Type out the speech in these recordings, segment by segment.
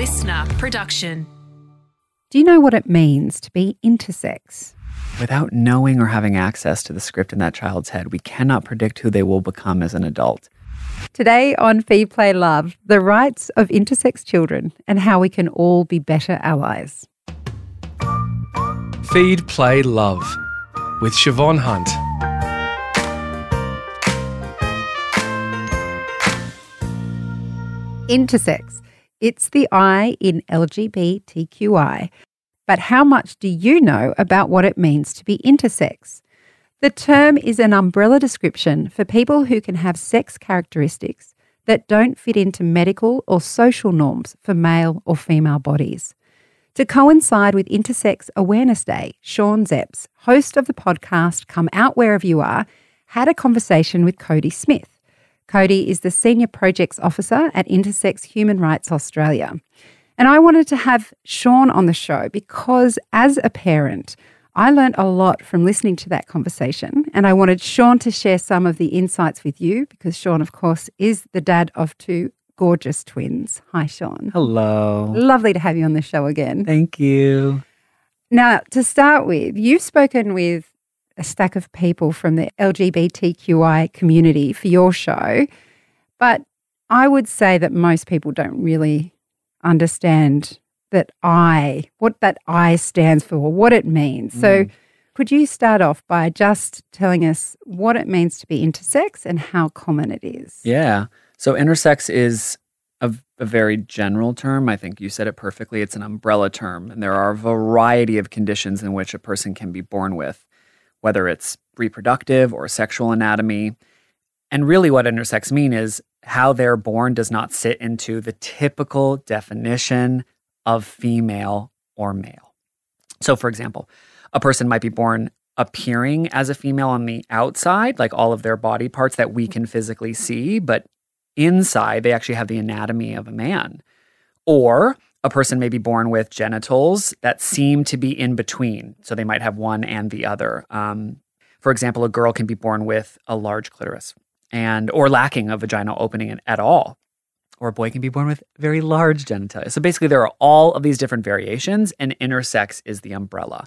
listener production. Do you know what it means to be intersex? Without knowing or having access to the script in that child's head, we cannot predict who they will become as an adult. Today on Feed Play Love, the rights of intersex children and how we can all be better allies. Feed, Play, Love with Siobhan Hunt. Intersex. It's the I in LGBTQI. But how much do you know about what it means to be intersex? The term is an umbrella description for people who can have sex characteristics that don't fit into medical or social norms for male or female bodies. To coincide with Intersex Awareness Day, Sean Szeps, host of the podcast Come Out Wherever You Are, had a conversation with Cody Smith. Cody is the Senior Projects Officer at Intersex Human Rights Australia. And I wanted to have Sean on the show because as a parent, I learned a lot from listening to that conversation. And I wanted Sean to share some of the insights with you because Sean, of course, is the dad of two gorgeous twins. Hi, Sean. Hello. Lovely to have you on the show again. Thank you. Now, to start with, you've spoken with a stack of people from the LGBTQI community for your show, but I would say that most people don't really understand that I, what that I stands for, what it means. Mm. So, could you start off by just telling us what it means to be intersex and how common it is? Yeah. So, intersex is a, a, very general term. I think you said it perfectly. It's an umbrella term, and there are a variety of conditions in which a person can be born with whether it's reproductive or sexual anatomy. And really, what intersex mean is how they're born does not sit into the typical definition of female or male. So, for example, a person might be born appearing as a female on the outside, like all of their body parts that we can physically see, but inside they actually have the anatomy of a man. Or a person may be born with genitals that seem to be in between. So they might have one and the other. Um, for example, a girl can be born with a large clitoris and or lacking a vaginal opening at all. Or a boy can be born with very large genitalia. So basically, there are all of these different variations, and intersex is the umbrella.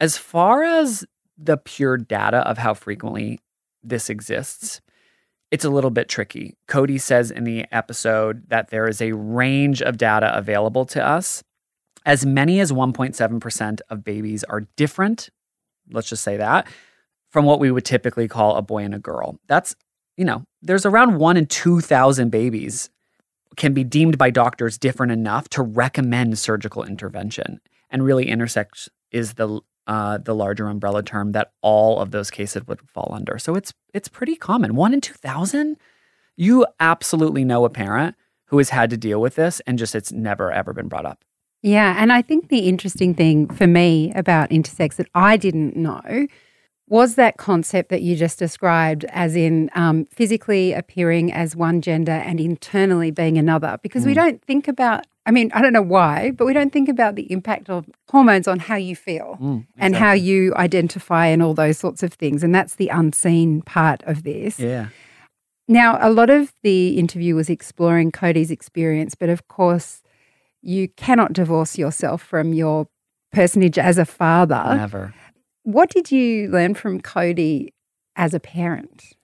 As far as the pure data of how frequently this exists, it's a little bit tricky. Cody says in the episode that there is a range of data available to us. As many as 1.7% of babies are different, let's just say that, from what we would typically call a boy and a girl. That's, you know, there's around 1 in 2,000 babies can be deemed by doctors different enough to recommend surgical intervention. And really intersex is the uh, the larger umbrella term that all of those cases would fall under. So it's it's pretty common. One in two thousand. You absolutely know a parent who has had to deal with this, and just it's never ever been brought up. Yeah, and I think the interesting thing for me about intersex that I didn't know was that concept that you just described, as in um, physically appearing as one gender and internally being another, because mm. we don't think about I mean, I don't know why, but we don't think about the impact of hormones on how you feel mm, exactly. and how you identify and all those sorts of things. And that's the unseen part of this. Yeah. Now, a lot of the interview was exploring Cody's experience, but of course, you cannot divorce yourself from your personage as a father. Never. What did you learn from Cody as a parent?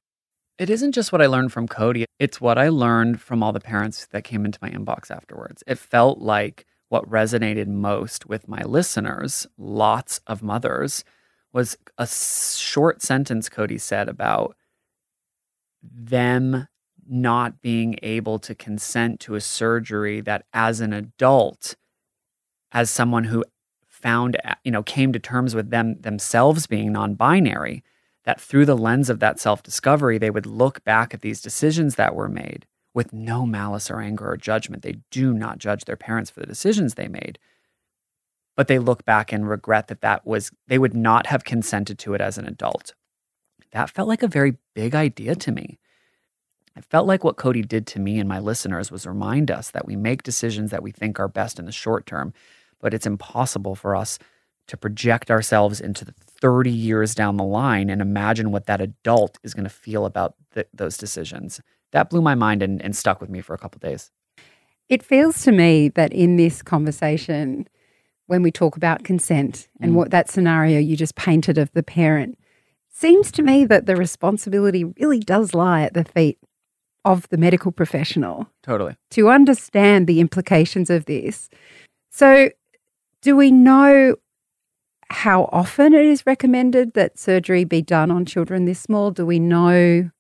It isn't just what I learned from Cody, it's what I learned from all the parents that came into my inbox afterwards. It felt like what resonated most with my listeners, lots of mothers, was a short sentence Cody said about them not being able to consent to a surgery that as an adult as someone who found you know came to terms with them themselves being non-binary that through the lens of that self discovery, they would look back at these decisions that were made with no malice or anger or judgment. They do not judge their parents for the decisions they made. But they look back and regret that that was, they would not have consented to it as an adult. That felt like a very big idea to me. It felt like what Cody did to me and my listeners was remind us that we make decisions that we think are best in the short term, but it's impossible for us to project ourselves into the 30 years down the line and imagine what that adult is going to feel about th- those decisions. That blew my mind and, and stuck with me for a couple days. It feels to me that in this conversation, when we talk about consent and Mm. what that scenario you just painted of the parent, seems to me that the responsibility really does lie at the feet of the medical professional Totally. to understand the implications of this. So, do we know how often it is recommended that surgery be done on children this small? Do we know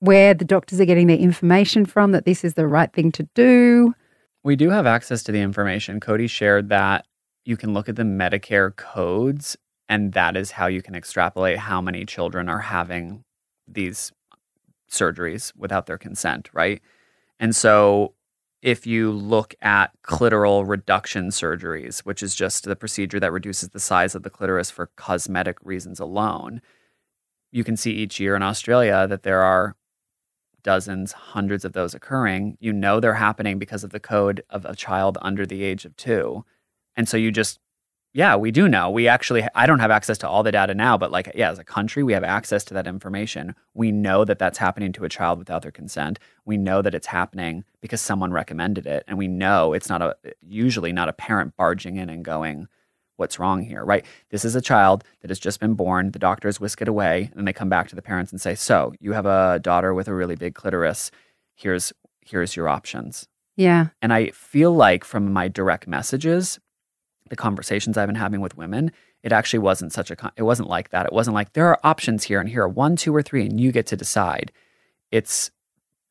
where the doctors are getting their information from that this is the right thing to do? We do have access to the information. Cody shared that you can look at the Medicare codes, and that is how you can extrapolate how many children are having these surgeries without their consent, right? And so if you look at clitoral reduction surgeries, which is just the procedure that reduces the size of the clitoris for cosmetic reasons alone, you can see each year in Australia that there are dozens, hundreds of those occurring. You know they're happening because of the code of a child under the age of two. And so you just, yeah, we do know. We actually, I don't have access to all the data now, but like, yeah, as a country, we have access to that information. We know that that's happening to a child without their consent. We know that it's happening because someone recommended it. And we know it's not a, usually not a parent barging in and going, what's wrong here, right? This is a child that has just been born. The doctors whisk it away, and they come back to the parents and say, "So you have a daughter with a really big clitoris. Here's here's your options." Yeah. And I feel like from my direct messages, the conversations I've been having with women, it actually wasn't such a con- it wasn't like that. It wasn't like there are options here, and here are one, two, or three, and you get to decide. It's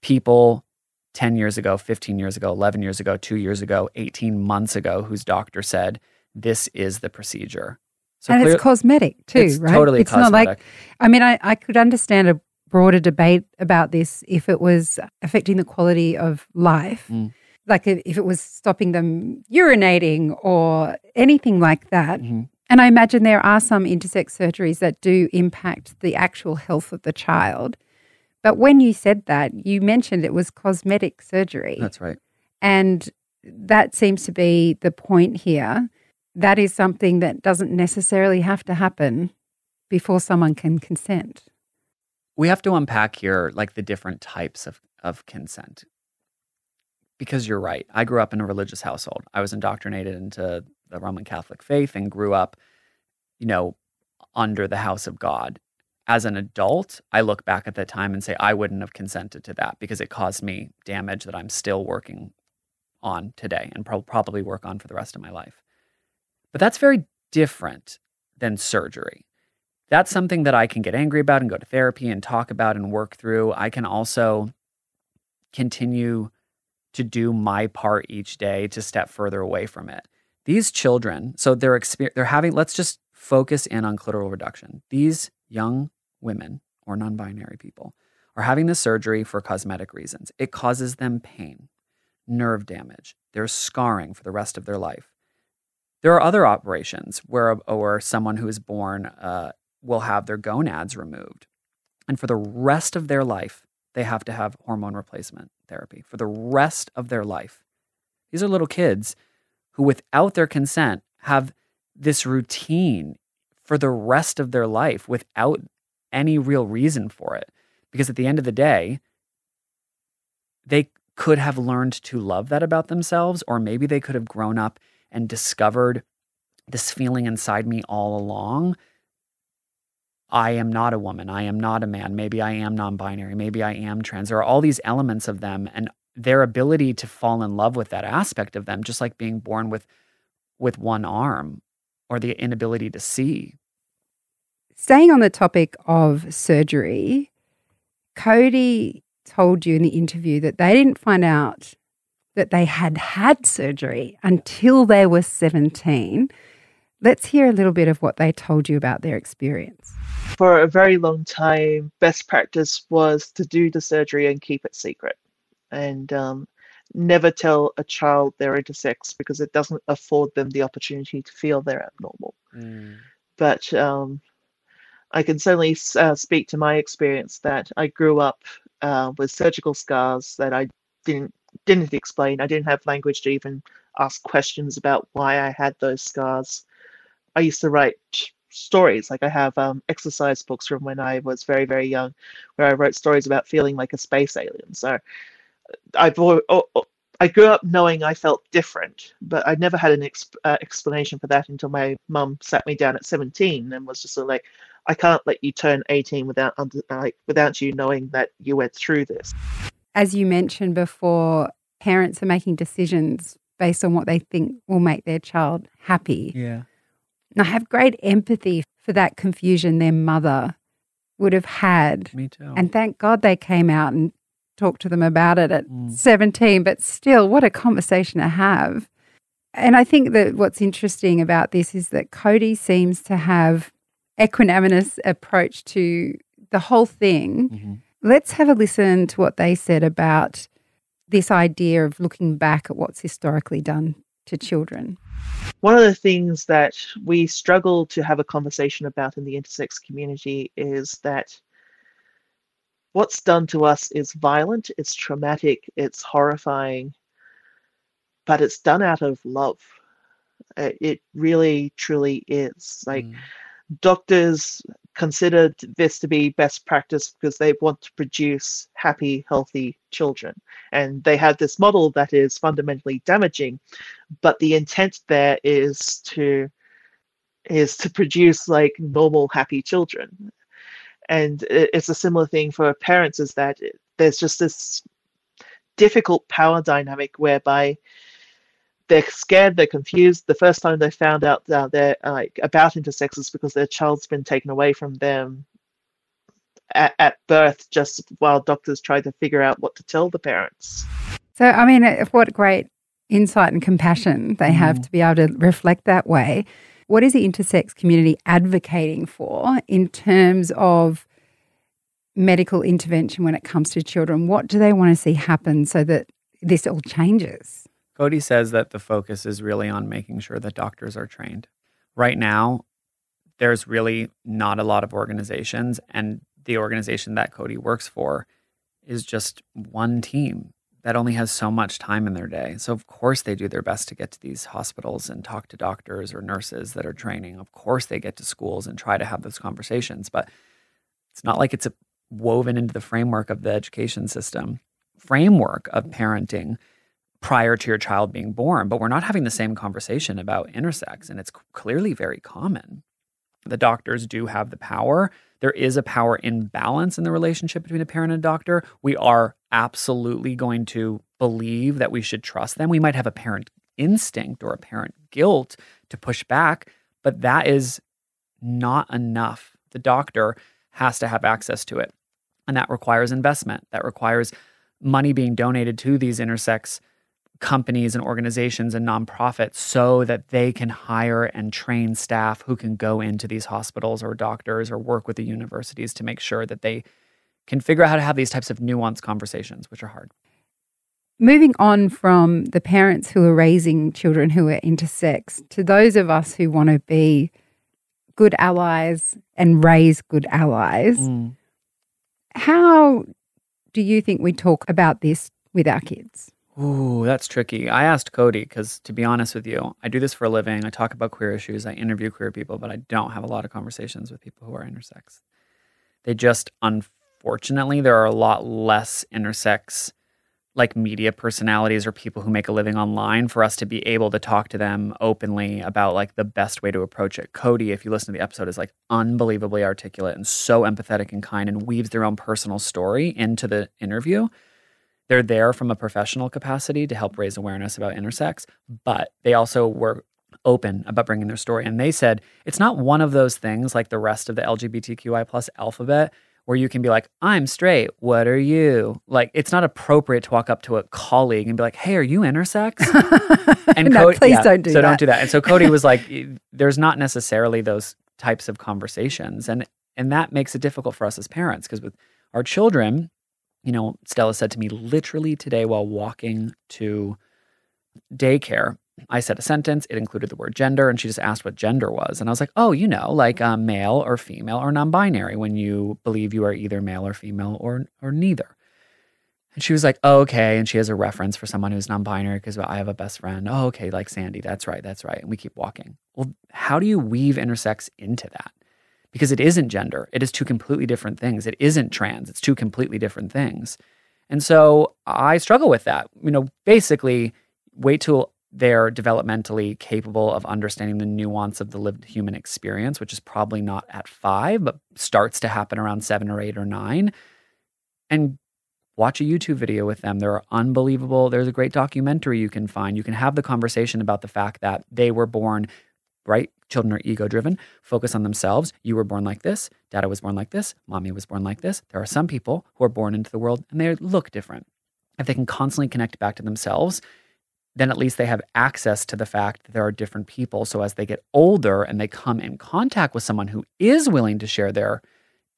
people 10 years ago, 15 years ago, 11 years ago, two years ago, 18 months ago, whose doctor said, this is the procedure. So and clear- it's cosmetic too, it's right? totally it's not like cosmetic. I mean, I, I could understand a broader debate about this if it was affecting the quality of life, Mm. Like if it was stopping them urinating or anything like that. Mhm. And I imagine there are some intersex surgeries that do impact the actual health of the child. But when you said that, you mentioned it was cosmetic surgery. That's right. And that seems to be the point here. That is something that doesn't necessarily have to happen before someone can consent. we have to unpack here like the different types of, of consent because you're right i grew up in a religious household. I was indoctrinated into the roman catholic faith and grew up you know under the house of god. As an adult i look back at that time and say i wouldn't have consented to that because it caused me damage that i'm still working on today and prob- probably work on for the rest of my life. But that's very different than surgery. That's something that I can get angry about and go to therapy and talk about and work through. I can also continue to do my part each day to step further away from it. These children, so they're exper- they're having let's just focus in on clitoral reduction. These young women or non-binary people are having this surgery for cosmetic reasons. It causes them pain, nerve damage. There's scarring for the rest of their life. There are other operations where or someone who is born uh, will have their gonads removed. And for the rest of their life, they have to have hormone replacement therapy for the rest of their life. These are little kids who, without their consent, have this routine for the rest of their life without any real reason for it. Because at the end of the day, they could have learned to love that about themselves, or maybe they could have grown up and discovered this feeling inside me all along I am not a woman. I am not a man. Maybe I am non binary. Maybe I am trans. There are all these elements of them and their ability to fall in love with that aspect of them, just like being born with, with one arm or the inability to see. Staying on the topic of surgery, Cody told you in the interview that they didn't find out that they had had surgery until they were 17. Let's hear a little bit of what they told you about their experience. For a very long time, best practice was to do the surgery and keep it secret and um, never tell a child they're intersex because it doesn't afford them the opportunity to feel they're abnormal. But um, I can certainly uh, speak to my experience that I grew up uh, with surgical scars that I didn't didn't explain. I didn't have language to even ask questions about why I had those scars. I used to write stories, like I have um, exercise books from when I was very very young, where I wrote stories about feeling like a space alien. So I've al- al- I grew up knowing I felt different, but I never had an exp- uh, explanation for that until my mum sat me down at 17 and was just sort of like, I can't let you turn 18 without under, like without you knowing that you went through this. As you mentioned before, parents are making decisions based on what they think will make their child happy. Yeah. And I have great empathy for that confusion their mother would have had. Me too. And thank God they came out and talked to them about it at Mm. 17. But still, what a conversation to have. And I think that what's interesting about this is that Cody seems to have equanimous approach to the whole thing. Mhm. Let's have a listen to what they said about this idea of looking back at what's historically done to children. One of the things that we struggle to have a conversation about in the intersex community is that what's done to us is violent, it's traumatic, it's horrifying, but it's done out of love. Uh, It really, truly is. Like, Mm. Doctors considered this to be best practice because they want to produce happy, healthy children. And they have this model that is fundamentally damaging, but the intent there is to is to produce like normal, happy children. And it's a similar thing for parents is that there's just this difficult power dynamic whereby they're scared, they're confused. The first time they found out uh, they're like about intersex is because their child's been taken away from them at, at birth, just while doctors try to figure out what to tell the parents. So, I mean, uh, what great insight and compassion they have to be able to reflect that way. What is the intersex community advocating for in terms of medical intervention when it comes to children? What do they want to see happen so that this all changes? Cody says that the focus is really on making sure that doctors are trained. Right now, there's really not a lot of organizations, and the organization that Cody works for is just one team that only has so much time in their day. So, of course, they do their best to get to these hospitals and talk to doctors or nurses that are training. Of course, they get to schools and try to have those conversations, but it's not like it's a, woven into the framework of the education system, framework of parenting prior to your child being born, but we're not having the same conversation about intersex, and it's clearly very common. The doctors do have the power. There is a power imbalance in the relationship between a parent and a doctor. We are absolutely going to believe that we should trust them. We might have a parent instinct or a parent guilt to push back, but that is not enough. The doctor has to have access to it. And that requires investment. That requires money being donated to these intersex companies and organizations and nonprofits so that they can hire and train staff who can go into these hospitals or doctors or work with the universities to make sure that they can figure out how to have these types of nuanced conversations, which are hard. Moving on from the parents who are raising children who are intersex to those of us who want to be good allies and raise good allies, mm. how do you think we talk about this with our kids? Ooh, that's tricky. I asked Cody because, to be honest with you, I do this for a living. I talk about queer issues. I interview queer people, but I don't have a lot of conversations with people who are intersex. They just, unfortunately, there are a lot less intersex, like media personalities or people who make a living online for us to be able to talk to them openly about like the best way to approach it. Cody, if you listen to the episode, is like unbelievably articulate and so empathetic and kind and weaves their own personal story into the interview they're there from a professional capacity to help raise awareness about intersex, but they also were open about bringing their story. And they said it's not one of those things like the rest of the LGBTQI plus alphabet where you can be like, I'm straight. What are you? Like, it's not appropriate to walk up to a colleague and be like, Hey, are you intersex? And No, Cody- please yeah, don't do so that. don't do that. And so Cody was like, there's not necessarily those types of conversations, and and that makes it difficult for us as parents because with our children, you know, Stella said to me literally today while walking to daycare. I said a sentence. It included the word gender, and she just asked what gender was. And I was like, oh, you know, like um, male or female or non binary when you believe you are either male or female or, or neither. And she was like, oh, okay. And she has a reference for someone who's non binary because I have a best friend. Oh, okay. Like Sandy. That's right. That's right. And we keep walking. Well, how do you weave intersex into that? Because it isn't gender, it is two completely different things. It isn't trans, it's two completely different things. And so I struggle with that. You know, basically, wait till they're developmentally capable of understanding the nuance of the lived human experience, which is probably not at five, but starts to happen around seven or eight or nine. And watch a YouTube video with them. They're unbelievable. There's a great documentary you can find. You can have the conversation about the fact that they were born, right? Children are ego driven, focus on themselves. You were born like this. Dada was born like this. Mommy was born like this. There are some people who are born into the world and they look different. If they can constantly connect back to themselves, then at least they have access to the fact that there are different people. So as they get older and they come in contact with someone who is willing to share their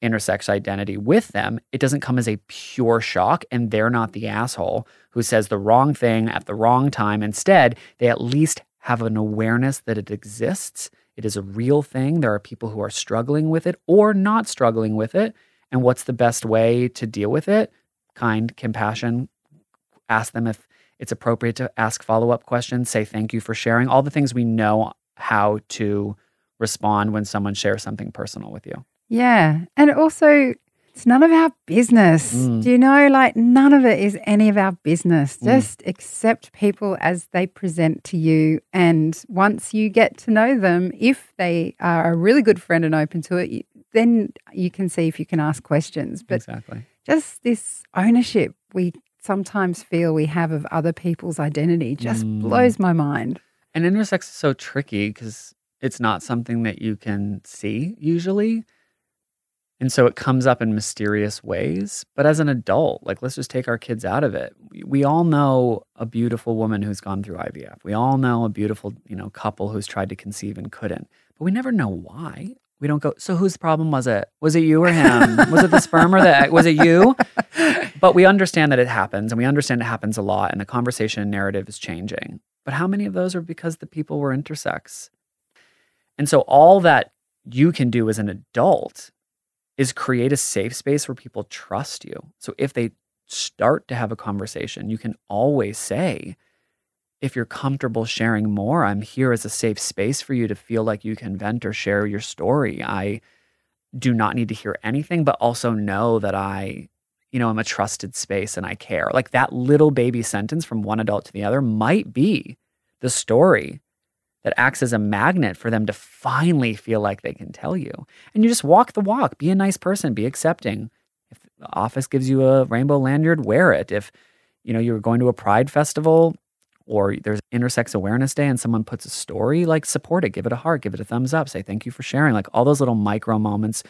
intersex identity with them, it doesn't come as a pure shock and they're not the asshole who says the wrong thing at the wrong time. Instead, they at least have an awareness that it exists. It is a real thing. There are people who are struggling with it or not struggling with it. And what's the best way to deal with it? Kind, compassion. Ask them if it's appropriate to ask follow up questions, say thank you for sharing, all the things we know how to respond when someone shares something personal with you. Yeah. And also, it's none of our business. Mm. Do you know? Like, none of it is any of our business. Mm. Just accept people as they present to you. And once you get to know them, if they are a really good friend and open to it, you- then you can see if you can ask questions. But exactly. just this ownership we sometimes feel we have of other people's identity just Mm. blows my mind. And intersex is so tricky because it's not something that you can see usually. And so it comes up in mysterious ways. But as an adult, like let's just take our kids out of it. We, we all know a beautiful woman who's gone through IVF. We all know a beautiful, you know, couple who's tried to conceive and couldn't. But we never know why. We don't go, so whose problem was it? Was it you or him? was it the sperm or the egg? Was it you? But we understand that it happens and we understand it happens a lot and the conversation and narrative is changing. But how many of those are because the people were intersex? And so all that you can do as an adult is create a safe space where people trust you. So if they start to have a conversation, you can always say, if you're comfortable sharing more, I'm here as a safe space for you to feel like you can vent or share your story. I do not need to hear anything, but also know that I, you know, I'm a trusted space and I care. Like that little baby sentence from one adult to the other might be the story that acts as a magnet for them to finally feel like they can tell you. And you just walk the walk, be a nice person, be accepting. If the office gives you a rainbow lanyard, wear it. If you know you're going to a pride festival or there's intersex awareness day and someone puts a story, like support it, give it a heart, give it a thumbs up, say thank you for sharing. Like all those little micro moments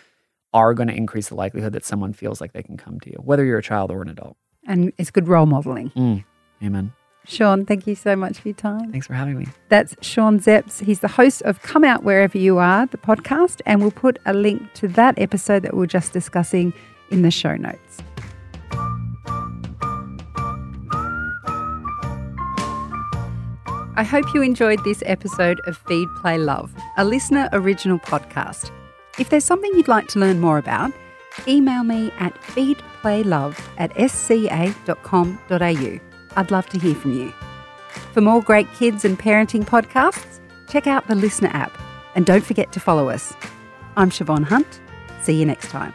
are going to increase the likelihood that someone feels like they can come to you, whether you're a child or an adult. And it's good role modeling. Mm. Amen. Sean, thank you so much for your time. Thanks for having me. That's Sean Szeps. He's the host of Come Out Wherever You Are, the podcast, and we'll put a link to that episode that we we're just discussing in the show notes. I hope you enjoyed this episode of Feed Play Love, a listener original podcast. If there's something you'd like to learn more about, email me at feedplaylove at sca.com.au. I'd love to hear from you. For more great kids and parenting podcasts, check out the Listener app and don't forget to follow us. I'm Siobhan Hunt. See you next time.